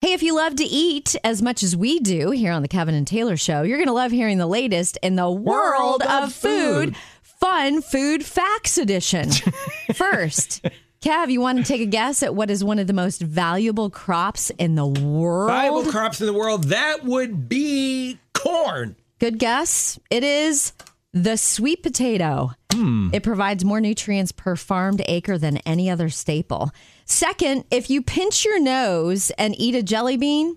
Hey, if you love to eat as much as we do here on the Kevin and Taylor Show, you're going to love hearing the latest in the world, World of, of food. food. Fun Food Facts Edition. First, Kev, you want to take a guess at what is one of the most valuable crops in the world? Viable crops in the world, that would be corn. Good guess. It is the sweet potato. Hmm. It provides more nutrients per farmed acre than any other staple. Second, if you pinch your nose and eat a jelly bean,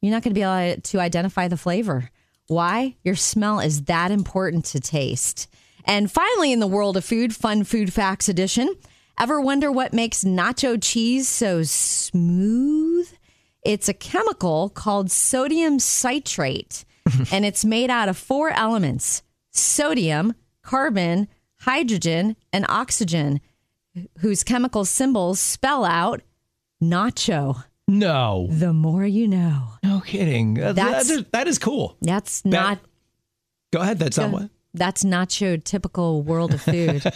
you're not going to be able to identify the flavor. Why? Your smell is that important to taste. And finally, in the world of food, fun food facts edition. Ever wonder what makes nacho cheese so smooth? It's a chemical called sodium citrate, and it's made out of four elements sodium, carbon, hydrogen, and oxygen, whose chemical symbols spell out nacho. No. The more you know. No kidding. Uh, That's- that is, that is cool. That's not. Go ahead. That's not what. That's nacho typical world of food.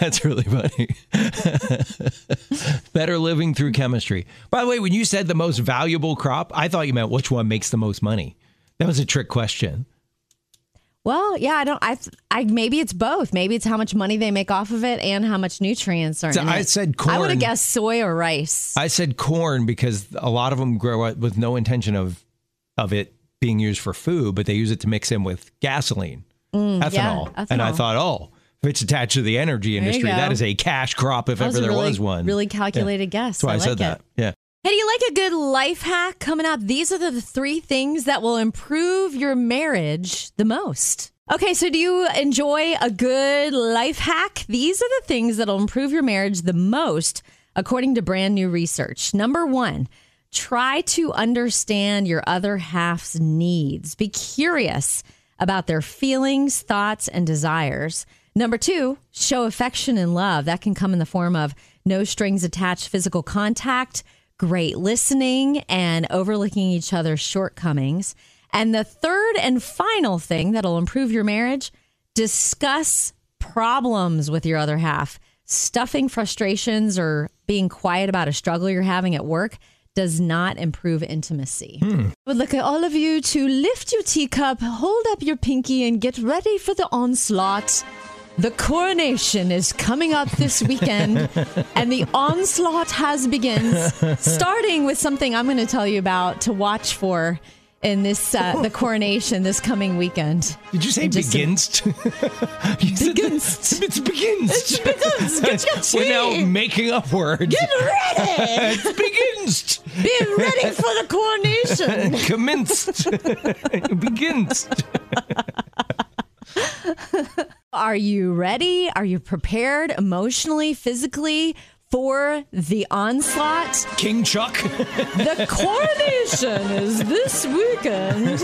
That's really funny. Better living through chemistry. By the way, when you said the most valuable crop, I thought you meant which one makes the most money. That was a trick question. well, yeah, I don't. I, I maybe it's both. Maybe it's how much money they make off of it and how much nutrients are So in I it. said corn. I would have guessed soy or rice. I said corn because a lot of them grow it with no intention of of it being used for food, but they use it to mix in with gasoline, ethanol. Mm, yeah, And I thought, oh, if it's attached to the energy industry, that is a cash crop if That ever there really, was one. Really calculated guess. That's why I, I said like that. it. Yeah. Hey, do you like a good life hack coming up? These are the three things that will improve your marriage the most. Okay, so do you enjoy a good life hack? These are the things that'll improve your marriage the most, according to brand new research. Number one, try to understand your other half's needs. Be curious about their feelings, thoughts, and desires. Number two, show affection and love. That can come in the form of no strings attached physical contact, great listening, and overlooking each other's shortcomings. And the third and final thing that'll improve your marriage discuss problems with your other half. Stuffing frustrations or being quiet about a struggle you're having at work does not improve intimacy. Hmm. Would look at all of you to lift your teacup, hold up your pinky, and get ready for the onslaught. The coronation is coming up this weekend, and the onslaught has begins. Starting with something I'm going to tell you about to watch for in this uh, the coronation this coming weekend. Did you say And just some- begins? Begins. It's begins. It begins. Get We're now making up words. Get ready. it begins. Be ready for the coronation. Commenced. begins. Are you ready? Are you prepared emotionally, physically for the onslaught? King Chuck. The coronation is this weekend.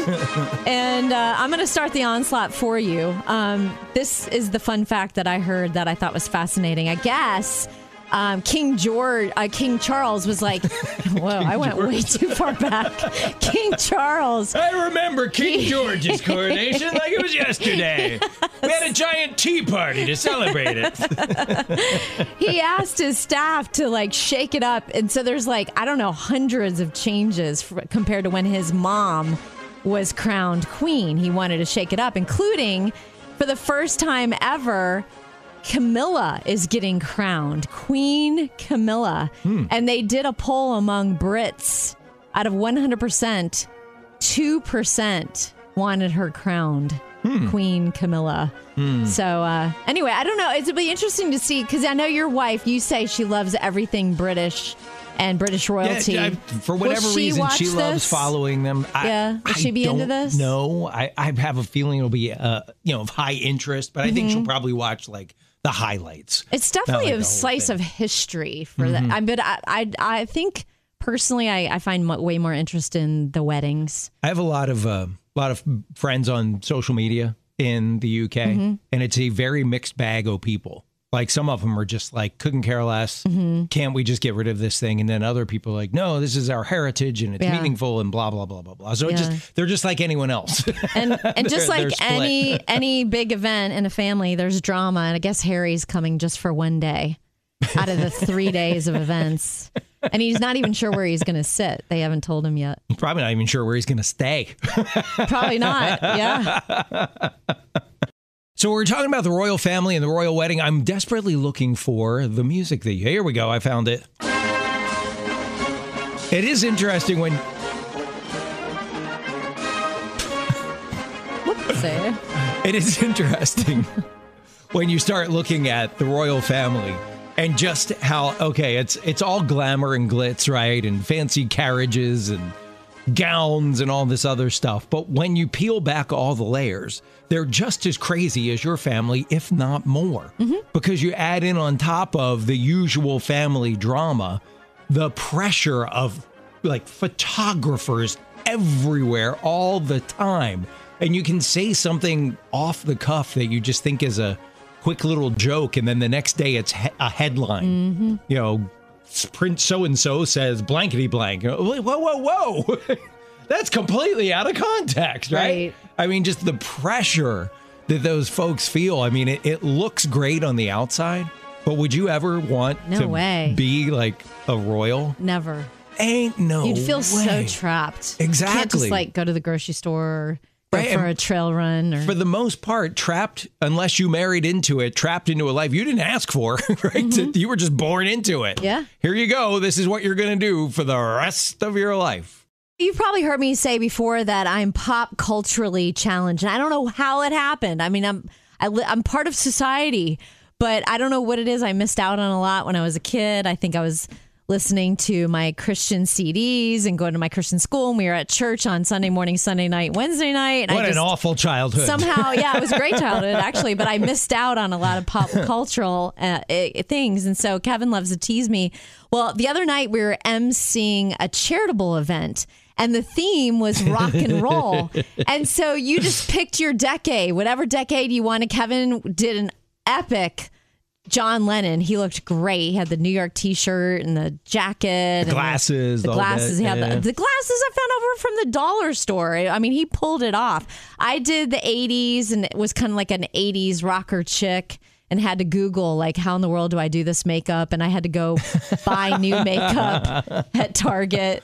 And uh, I'm going to start the onslaught for you. Um, this is the fun fact that I heard that I thought was fascinating. I guess. Um, King George, uh, King Charles was like, "Whoa, I went way too far back." King Charles, I remember King George's coronation like it was yesterday. We had a giant tea party to celebrate it. he asked his staff to like shake it up and so there's like i don't know hundreds of changes f- compared to when his mom was crowned queen he wanted to shake it up including for the first time ever camilla is getting crowned queen camilla and they did a poll among brits out of 100% 2% wanted her crowned queen camilla so uh, anyway, I don't know. It'll be interesting to see because I know your wife. You say she loves everything British and British royalty. Yeah, I- for whatever she reason, she loves this? following them. I, Yeah. Will I she be into this? No, I, I have a feeling it'll be, uh, you know, of high interest, but I think she'll probably watch like the highlights. Mm-hmm. It's definitely like a slice thing. Mm-hmm. of history for that. I but I, I I think personally, I, I find way more interest in the weddings. I have a lot of uh, lot of friends on social media in the UK, Mm-hmm. and it's a very mixed bag of people. Like some of them are just like couldn't care less. Mm-hmm. Can't we just get rid of this thing? And then other people are like, no, this is our heritage and it's Yeah. meaningful and blah blah blah blah blah. So it Yeah. just they're just like anyone else. And and just like any any big event in a family, there's drama. And I guess Harry's coming just for one day out of the three days of events. and he's not even sure where he's going to sit. They haven't told him yet. Probably not even sure where he's going to stay. Probably not. Yeah. So we're talking about the royal family and the royal wedding. I'm desperately looking for the music that you. Here we go. I found it. It is interesting when Say. Eh? it is interesting when you start looking at the royal family and just how okay, it's it's all glamour and glitz, right? And fancy carriages and gowns and all this other stuff. But when you peel back all the layers, they're just as crazy as your family, if not more. Mm-hmm. Because you add in on top of the usual family drama, the pressure of like photographers everywhere all the time. And you can say something off the cuff that you just think is a quick little joke, and then the next day it's he- a headline. Mm-hmm. You know, Prince so and so says blankety blank. Whoa, whoa, whoa. That's completely out of context, right? Right. I mean, just the pressure that those folks feel. I mean, it, it looks great on the outside, but would you ever want No to way. be like a royal? Never. Ain't no You'd feel so way. trapped. You can't just like go to the grocery store Right, for a trail run or for the most part, trapped unless you married into it, trapped into a life you didn't ask for, right? You were just born into it. Mm-hmm. Yeah. Here you go. This is what you're going to do for the rest of your life. You've probably heard me say before that I'm pop culturally challenged, and I don't know how it happened. I mean, I'm I li- I'm part of society, but I don't know what it is. I missed out on a lot when I was a kid. I think I was listening to my Christian CDs and going to my Christian school, and we were at church on Sunday morning, Sunday night, Wednesday night. What an awful childhood. somehow yeah it was a great childhood actually but i missed out on a lot of pop cultural uh, things. And so kevin loves to tease me. Well the other night we were emceeing a charitable event and the theme was rock and roll. And so you just picked your decade. Whatever decade you wanted kevin did an epic John Lennon, he looked great. He had the New York T-shirt and the jacket, and the- glasses, the all glasses. he had yeah. the, the glasses I found over from the dollar store. I mean, he pulled it off. I did the '80s, and it was kind of like an '80s rocker chick, and had to Google like, how in the world do I do this makeup? And I had to go buy new makeup at Target.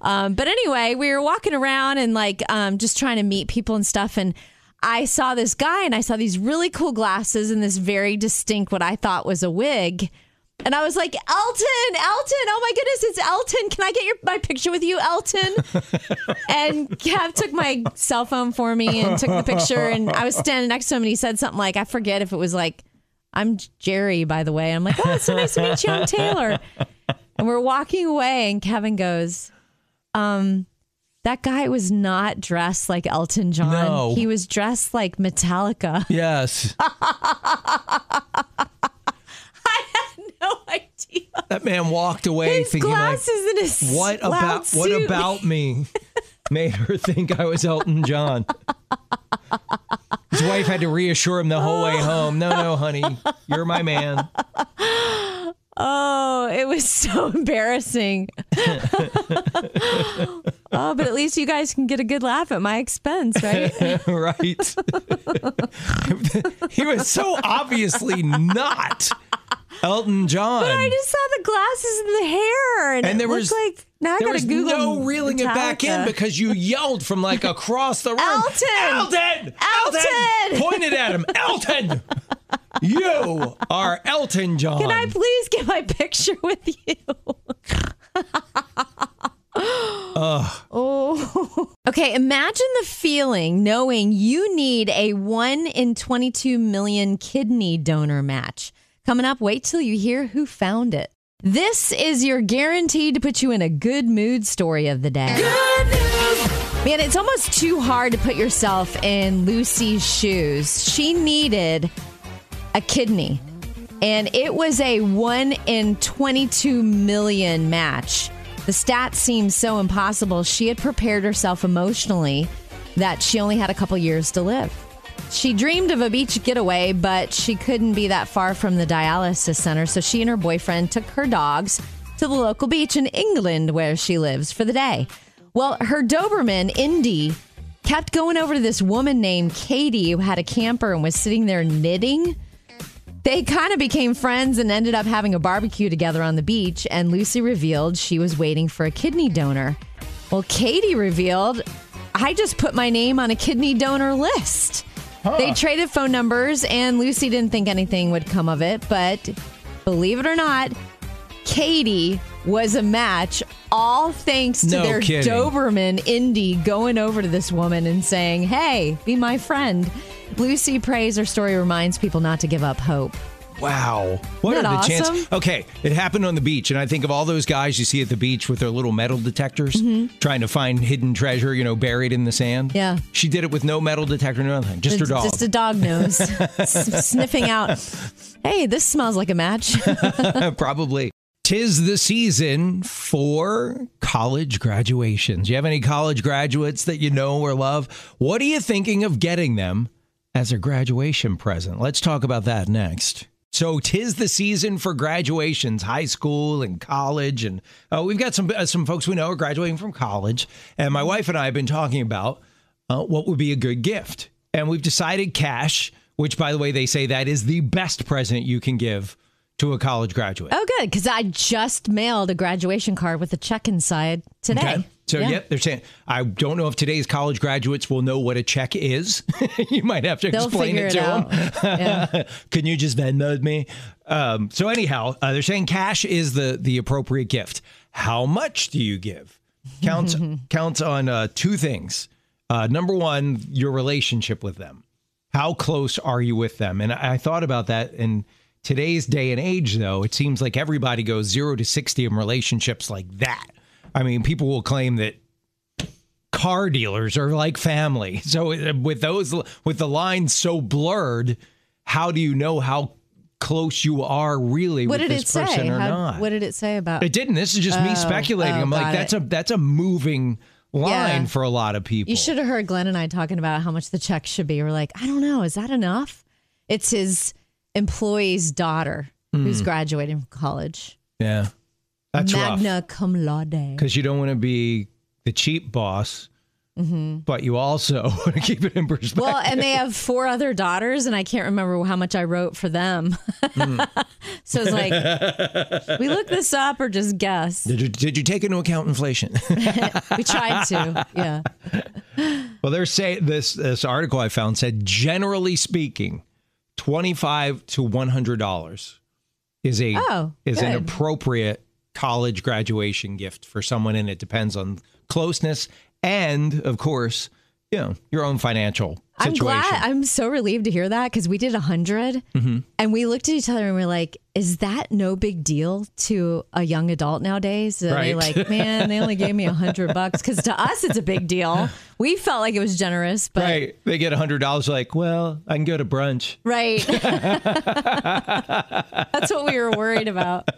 Um, but anyway, we were walking around and like um, just trying to meet people and stuff, and. I saw this guy and I saw these really cool glasses and this very distinct, what I thought was a wig. And I was like, Elton, Elton, oh my goodness, it's Elton. Can I get your my picture with you, Elton? and Kev took my cell phone for me and took the picture. And I was standing next to him and he said something like, I forget if it was like, I'm Jerry, by the way. I'm like, oh, it's so nice to meet you. I'm Taylor. And we're walking away and Kevin goes, um, that guy was not dressed like Elton John. No. He was dressed like Metallica. Yes. I had no idea. that man walked away His thinking glasses like, and his what loud about what suit. about me made her think I was Elton John? His wife had to reassure him the whole way home. No, no, honey, you're my man. Oh, it was so embarrassing. Oh, but at least you guys can get a good laugh at my expense, right? right? he was so obviously not Elton John. But I just saw the glasses and the hair, and, And it there looked was- like now I there gotta was Google. no reeling it back in because you yelled from like across the room. Elton! Elton! Elton! Pointed at him. Elton! You are Elton John. Can I please get my picture with you? oh. Okay, imagine the feeling knowing you need a 1 in 22 million kidney donor match. Coming up, wait till you hear who found it. This is your guaranteed to put you in a good mood story of the day. Man, it's almost too hard to put yourself in Lucy's shoes. She needed a kidney, and it was a 1 in 22 million match. The stat seemed so impossible. She had prepared herself emotionally that she only had a couple years to live. She dreamed of a beach getaway, but she couldn't be that far from the dialysis center, so she and her boyfriend took her dogs to the local beach in England where she lives for the day. Well, her Doberman, Indy, kept going over to this woman named Katie who had a camper and was sitting there knitting. They kind of became friends and ended up having a barbecue together on the beach. And Lucy revealed she was waiting for a kidney donor. Well, Katie revealed, I just put my name on a kidney donor list. They traded phone numbers, and Lucy didn't think anything would come of it. But believe it or not, Katie was a match, all thanks to No their kidding. Doberman Indy going over to this woman and saying, Hey, be my friend. Lucy prays her story reminds people not to give up hope. Wow. What are the chances? Okay, it happened on the beach, and I think of all those guys you see at the beach with their little metal detectors Mm-hmm. trying to find hidden treasure, you know, buried in the sand. Yeah. She did it with no metal detector, nothing. Just her dog. Just a dog nose sniffing out. Hey, this smells like a match. Probably. Tis the season for college graduations. You have any college graduates that you know or love? What are you thinking of getting them as a graduation present? Let's talk about that next. So, tis the season for graduations, high school and college, and uh, we've got some uh, some folks we know are graduating from college. And my wife and I have been talking about uh, what would be a good gift, and we've decided cash. Which, by the way, they say that is the best present you can give to a college graduate. oh, good. Because I just mailed a graduation card with a check inside today. Okay. So Yeah. yeah. they're saying I don't know if today's college graduates will know what a check is. you might have to They'll explain it it to out. them. Yeah. Can you just Venmo me? Um, so anyhow, uh, they're saying cash is the the appropriate gift. How much do you give? Counts counts on uh, two things. Uh, number one, your relationship with them. How close are you with them? And I I thought about that in today's day and age, though. It seems like everybody goes zero to 60 in relationships like that. I mean, people will claim that car dealers are like family. So uh, with those, with the lines so blurred, how do you know how close you are really What with did this it person say? or How- not? What did it say about? it didn't. This is just me Oh, speculating. oh, I'm like, that's it. a that's a moving line Yeah. for a lot of people. You should have heard Glenn and I talking about how much the check should be. We're like, I don't know, is that enough? It's his employee's daughter Hmm. who's graduating from college. Yeah, that's rough. Magna cum laude. because you don't want to be the cheap boss, Mm-hmm. but you also want to keep it in perspective. Well, and they have four other daughters, and I can't remember how much I wrote for them. Hmm. so it's like, we look this up or just guess? did you did you take into account inflation? We tried to. Yeah. Well, they're saying this this article I found said generally speaking, twenty five to one hundred dollars is a Oh, is an appropriate college graduation gift for someone, and it depends on closeness and, of course, you know your own financial I'm glad. I'm so relieved to hear that because we did a 100 Mm-hmm. and we looked at each other and we're like, is that no big deal to a young adult nowadays? And they Right. like, man, they only gave me a hundred bucks because to us it's a big deal. We felt like it was generous, but Right, they get hundred dollars. Like, well, I can go to brunch. right. That's what we were worried about.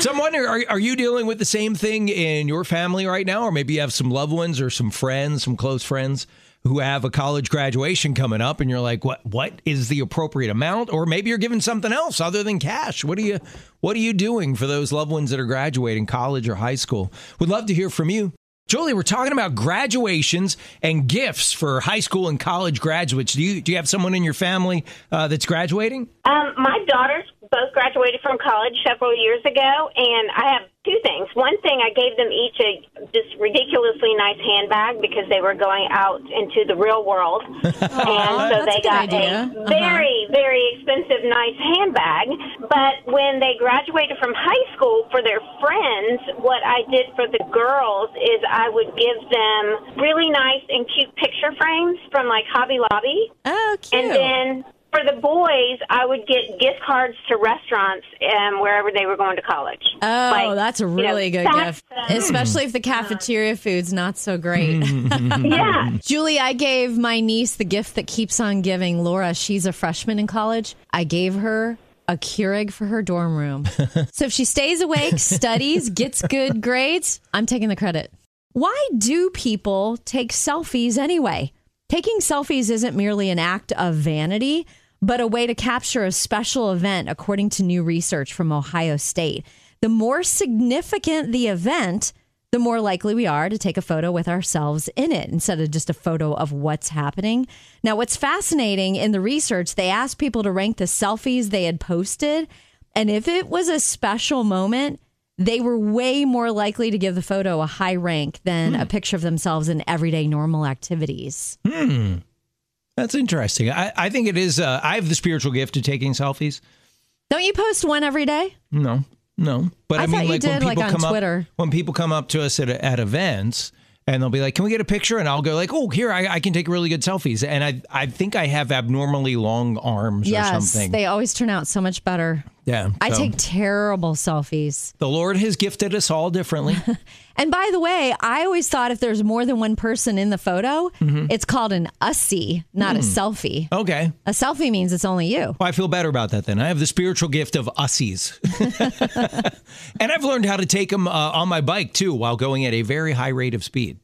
So I'm wondering, are, are you dealing with the same thing in your family right now? Or maybe you have some loved ones or some friends, some close friends who have a college graduation coming up and you're like, what what is the appropriate amount? Or maybe you're giving something else other than cash. What are you what are you doing for those loved ones that are graduating college or high school? Would love to hear from you. Julie, we're talking about graduations and gifts for high school and college graduates. Do you do you have someone in your family uh, that's graduating? Um, my daughters both graduated from college several years ago, and I have two things. One thing, I gave them each a just ridiculously nice handbag because they were going out into the real world, and so that's they a got idea. a very, very expensive, nice handbag. But when they graduated from high school for their friends, what I did for the girls is I would give them really nice and cute picture frames from like Hobby Lobby. Oh, cute. And then for the boys, I would get gift cards to restaurants um, wherever they were going to college. Oh, Like, that's a you know, really good gift, especially if the cafeteria food's not so great. yeah. Julie, I gave my niece the gift that keeps on giving. Laura, she's a freshman in college. I gave her a Keurig for her dorm room. so if she stays awake, studies, gets good grades, I'm taking the credit. Why do people take selfies anyway? Taking selfies isn't merely an act of vanity, but a way to capture a special event, according to new research from Ohio State. The more significant the event, the more likely we are to take a photo with ourselves in it instead of just a photo of what's happening. Now, what's fascinating in the research, they asked people to rank the selfies they had posted. And if it was a special moment, they were way more likely to give the photo a high rank than hmm. a picture of themselves in everyday normal activities. Hmm. That's interesting. I, I think it is. Uh, I have the spiritual gift of taking selfies. Don't you post one every day? No, no. But I I, mean, like when did, like, people on come Twitter. up when people come up to us at at events and they'll be like, "Can we get a picture?" And I'll go like, "Oh, here I, I can take really good selfies." And I I think I have abnormally long arms or yes, something. they always turn out so much better. Yeah, I so take terrible selfies. the Lord has gifted us all differently. And by the way, I always thought if there's more than one person in the photo, Mm-hmm. it's called an ussy, not Hmm. a selfie. okay. A selfie means it's only you. Well, I feel better about that then. I have the spiritual gift of ussies. and I've learned how to take them uh, on my bike too while going at a very high rate of speed.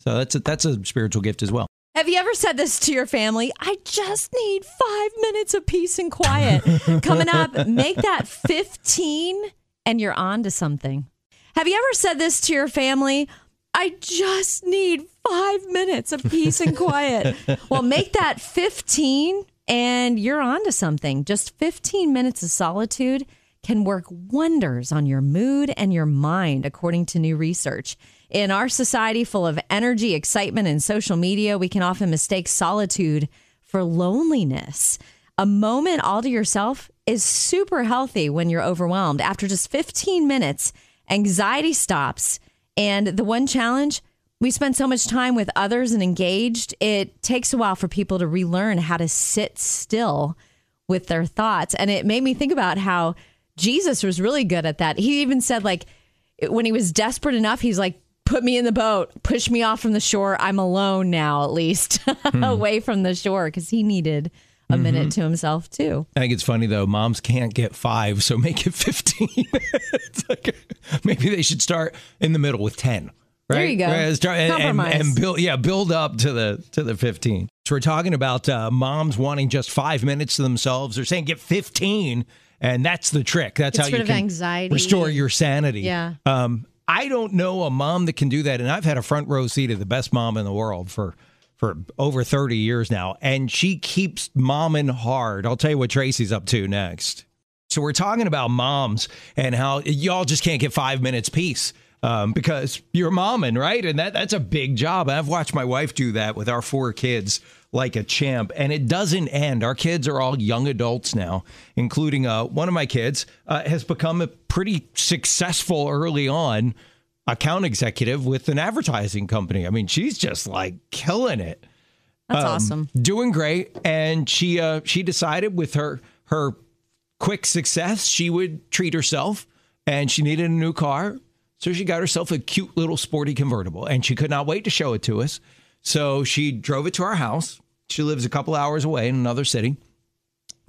So that's a, that's a spiritual gift as well. Have you ever said this to your family? I just need five minutes of peace and quiet. Coming up, make that 15 and you're on to something. Have you ever said this to your family? I just need five minutes of peace and quiet. well, make that 15 and you're on to something. Just 15 minutes of solitude can work wonders on your mood and your mind, according to new research. In our society full of energy, excitement, and social media, we can often mistake solitude for loneliness. A moment all to yourself is super healthy when you're overwhelmed. After just 15 minutes, anxiety stops. And the one challenge, we spend so much time with others and engaged, it takes a while for people to relearn how to sit still with their thoughts. And it made me think about how Jesus was really good at that. He even said, like, when he was desperate enough, he's like, put me in the boat, push me off from the shore. I'm alone now, at least away from the shore, because he needed a minute to himself, too. I think it's funny though. Moms can't get five, so make it fifteen. it's like, maybe they should start in the middle with ten. Right? There you go. Right, start- and, and, and build, yeah, build up to the to the fifteen. So we're talking about uh, moms wanting just five minutes to themselves. They're saying get fifteen, and that's the trick. That's how you can restore your sanity. Yeah. Um, I don't know a mom that can do that, and I've had a front row seat of the best mom in the world for for over 30 years now, and she keeps momming hard. I'll tell you what Tracy's up to next. So we're talking about moms and how y'all just can't get five minutes peace um, because you're momming, right? And that that's a big job. I've watched my wife do that with our four kids like a champ, and it doesn't end. Our kids are all young adults now, including uh, one of my kids uh, has become a pretty successful early on account executive with an advertising company. I mean, she's just like killing it That's um, awesome. doing great and she uh she decided with her her quick success she would treat herself and she needed a new car so she got herself a cute little sporty convertible and she could not wait to show it to us so she drove it to our house she lives a couple hours away in another city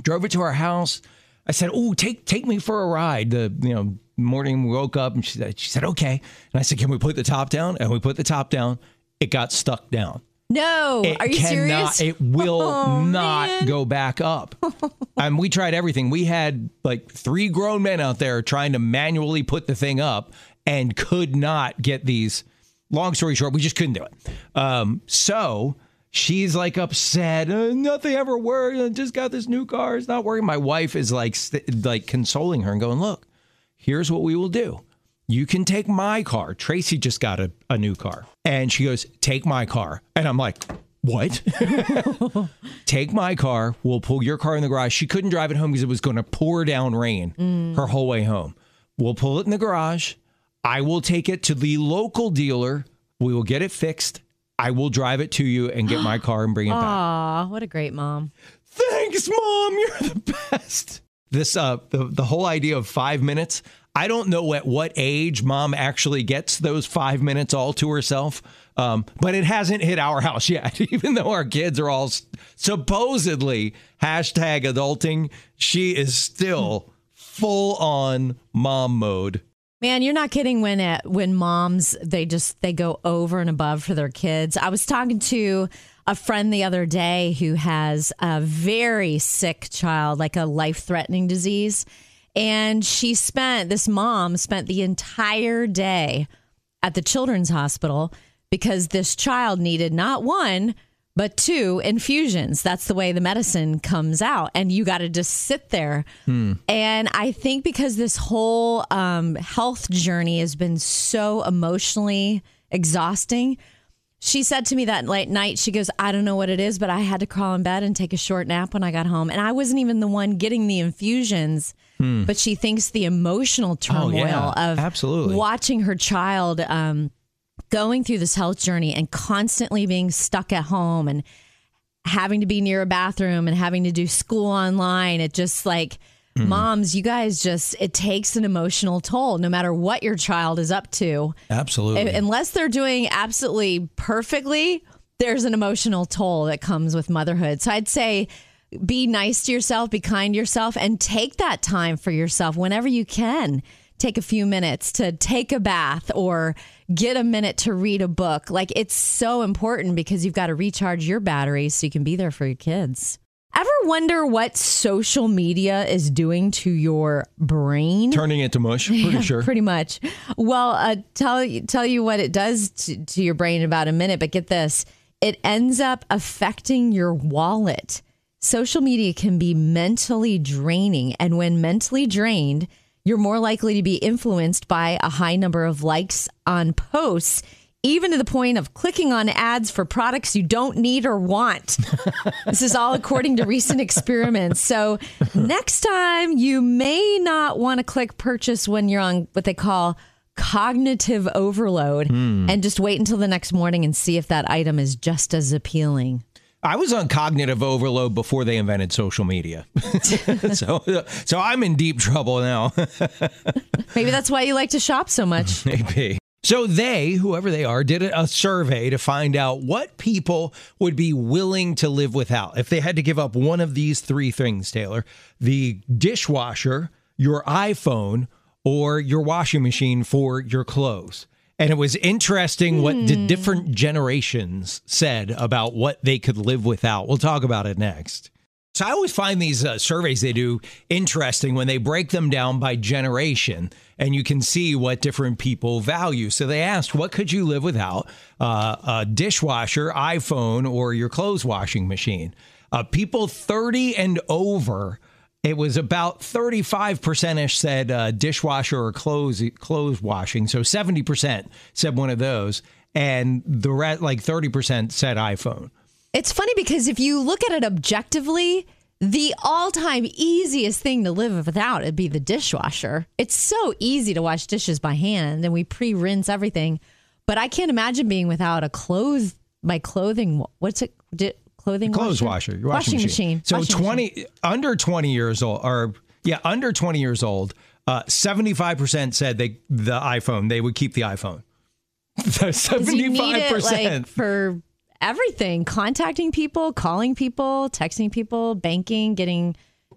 drove it to our house i said oh take take me for a ride the you know morning we woke up and she said she said okay and i said can we put the top down and we put the top down it got stuck down No, it are you cannot, serious? It will Oh, not man. go back up. and we tried everything. We had like three grown men out there trying to manually put the thing up and could not get these. Long story short, we just couldn't do it. Um, so she's like upset. "Uh, nothing ever worked. I just got this new car. It's not working. My wife is like st- like consoling her and going, "Look, here's what we will do. You can take my car. Tracy just got a, a new car. And she goes, Take my car. And I'm like, What? take my car. We'll pull your car in the garage. She couldn't drive it home because it was going to pour down rain her whole way home. We'll pull it in the garage. I will take it to the local dealer. We will get it fixed. I will drive it to you and get my car and bring it back. Aw, what a great mom. Thanks, mom. You're the best. This uh the the whole idea of 5 minutes, I don't know at what age mom actually gets those 5 minutes all to herself. Um, but it hasn't hit our house yet, even though our kids are all supposedly hashtag adulting. She is still full on mom mode. Man, you're not kidding when it, when moms they just they go over and above for their kids. I was talking to a friend the other day who has a very sick child, like a life-threatening disease, and she spent this mom spent the entire day at the children's hospital because this child needed not one, but two infusions. That's the way the medicine comes out. And you got to just sit there. And I think because this whole um, health journey has been so emotionally exhausting, she said to me that late night, she goes, I don't know what it is, but I had to crawl in bed and take a short nap when I got home. And I wasn't even the one getting the infusions, but she thinks the emotional turmoil Hmm. Oh, yeah. of Absolutely. watching her child um, going through this health journey and constantly being stuck at home and having to be near a bathroom and having to do school online. It just like, Hmm. moms, you guys just, it takes an emotional toll no matter what your child is up to. Absolutely. Unless they're doing absolutely perfectly, there's an emotional toll that comes with motherhood. So I'd say be nice to yourself, be kind to yourself, and take that time for yourself whenever you can. Take a few minutes to take a bath or get a minute to read a book. Like it's so important because you've got to recharge your batteries so you can be there for your kids. Ever wonder what social media is doing to your brain? Turning it to mush, pretty sure. Pretty much. Well, uh, tell tell you what it does to, to your brain in about a minute, but get this: it ends up affecting your wallet. Social media can be mentally draining, and when mentally drained, you're more likely to be influenced by a high number of likes on posts. Even to the point of clicking on ads for products you don't need or want. This is all according to recent experiments. So, next time you may not want to click purchase when you're on what they call cognitive overload hmm. and just wait until the next morning and see if that item is just as appealing. I was on cognitive overload before they invented social media. so so I'm in deep trouble now. Maybe that's why you like to shop so much. Maybe. So they, whoever they are, did a survey to find out what people would be willing to live without if they had to give up one of these three things, Taylor. The dishwasher, your iPhone, or your washing machine for your clothes. And it was interesting what the different generations said about what they could live without. We'll talk about it next. So I always find these uh, surveys they do interesting when they break them down by generation, and you can see what different people value. So they asked, "What could you live without? Uh, a dishwasher, iPhone, or your clothes washing machine?" Uh, people 30 and over, it was about 35 percent ish said uh, dishwasher or clothes clothes washing. So 70 percent said one of those, and the rest, like 30 percent, said iPhone. It's funny because if you look at it objectively, the all-time easiest thing to live without would be the dishwasher. It's so easy to wash dishes by hand, and we pre-rinse everything. But I can't imagine being without a clothes my clothing. What's it? Clothing clothes washer, washer, your washing, machine. So Washing twenty machine. under twenty years old, or yeah, under twenty years old. Uh, Seventy five percent said they the iPhone. They would keep the iPhone. 75% it, like, for everything: contacting people, calling people, texting people, banking, getting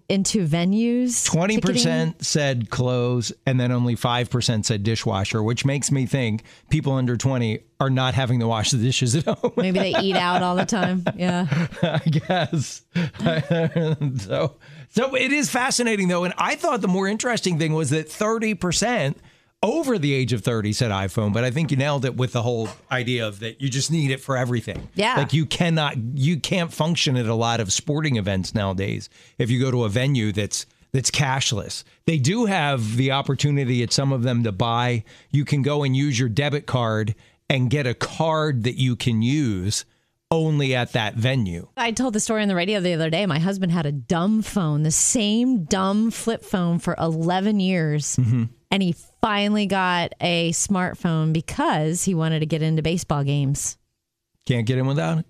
into venues. Twenty ticketing. percent said clothes, and then only five percent said dishwasher, which makes me think people under twenty are not having to wash the dishes at home. Maybe they eat out all the time. Yeah. I guess. so, so it is fascinating though, and I thought the more interesting thing was that thirty percent over the age of thirty said iPhone, but I think you nailed it with the whole idea of that you just need it for everything. Yeah. like you cannot, you can't function at a lot of sporting events nowadays if you go to a venue that's that's cashless. They do have the opportunity at some of them to buy. You can go and use your debit card and get a card that you can use only at that venue. I told the story on the radio the other day. My husband had a dumb phone, the same dumb flip phone for 11 years. Mm-hmm. And he finally got a smartphone because he wanted to get into baseball games. Can't get in without it.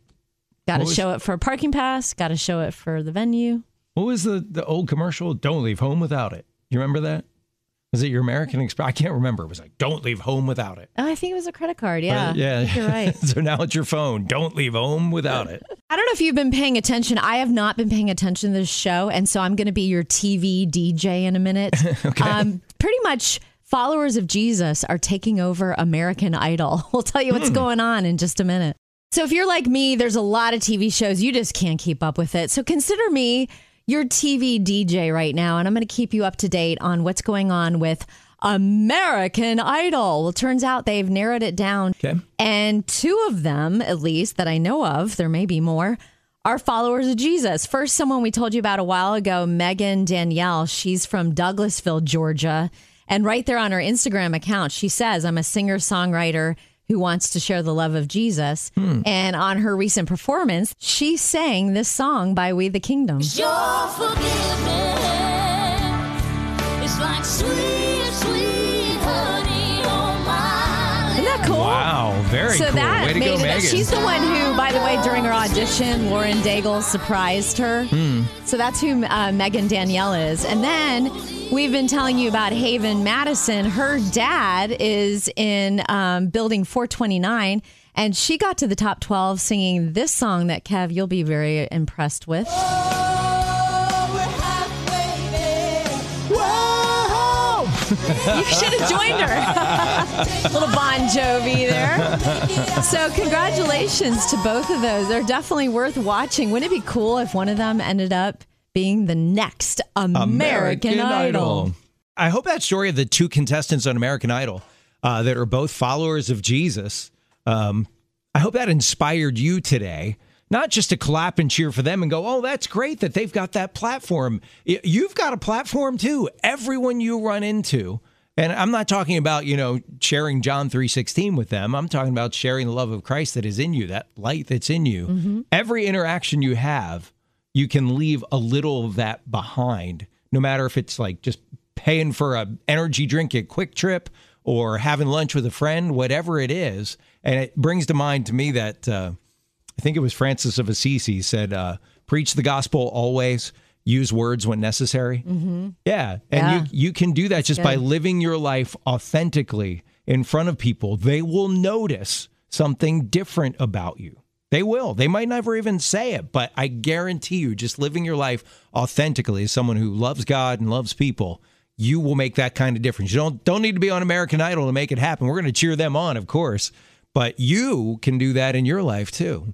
Got to was- show it for a parking pass, got to show it for the venue. What was the the old commercial? Don't leave home without it. You remember that? Was it your American Express? I can't remember. It was like, don't leave home without it. Oh, I think it was a credit card. Yeah. Uh, yeah. You're right. so now it's your phone. Don't leave home without it. I don't know if you've been paying attention. I have not been paying attention to this show, and so I'm going to be your TV DJ in a minute. okay. Um, pretty much, followers of Jesus are taking over American Idol. We'll tell you what's hmm. going on in just a minute. So if you're like me, there's a lot of TV shows you just can't keep up with it. So consider me your TV DJ right now, and I'm going to keep you up to date on what's going on with American Idol. Well, turns out they've narrowed it down. Okay. And two of them, at least that I know of, there may be more, are followers of Jesus. First, someone we told you about a while ago, Megan Danielle. She's from Douglasville, Georgia. And right there on her Instagram account, she says, I'm a singer songwriter who wants to share the love of Jesus. Hmm. And on her recent performance, she sang this song by We the Kingdom. Your forgiveness is like sweet, sweet very So cool. that made it. Megan. She's the one who, by the way, during her audition, Lauren Daigle surprised her. Hmm. So that's who uh, Megan Danielle is. And then we've been telling you about Haven Madison. Her dad is in um, Building 429, and she got to the top 12 singing this song that Kev, you'll be very impressed with. You should have joined her. Little Bon Jovi there. So, congratulations to both of those. They're definitely worth watching. Wouldn't it be cool if one of them ended up being the next American, Idol? I hope that story of the two contestants on American Idol uh, that are both followers of Jesus, um, I hope that inspired you today. Not just to clap and cheer for them and go, oh, that's great that they've got that platform. You've got a platform too. Everyone you run into, and I'm not talking about you know sharing John three sixteen with them. I'm talking about sharing the love of Christ that is in you, that light that's in you. Every interaction you have, you can leave a little of that behind, no matter if it's like just paying for a energy drink at QuikTrip or having lunch with a friend, whatever it is. And it brings to mind to me that uh, I think it was Francis of Assisi said, uh, "Preach the gospel always." Use words when necessary. Mm-hmm. Yeah, and Yeah. you you can do that just by living your life authentically in front of people. They will notice something different about you. They will. They might never even say it, but I guarantee you, just living your life authentically as someone who loves God and loves people, you will make that kind of difference. You don't don't need to be on American Idol to make it happen. We're going to cheer them on, of course, but you can do that in your life too.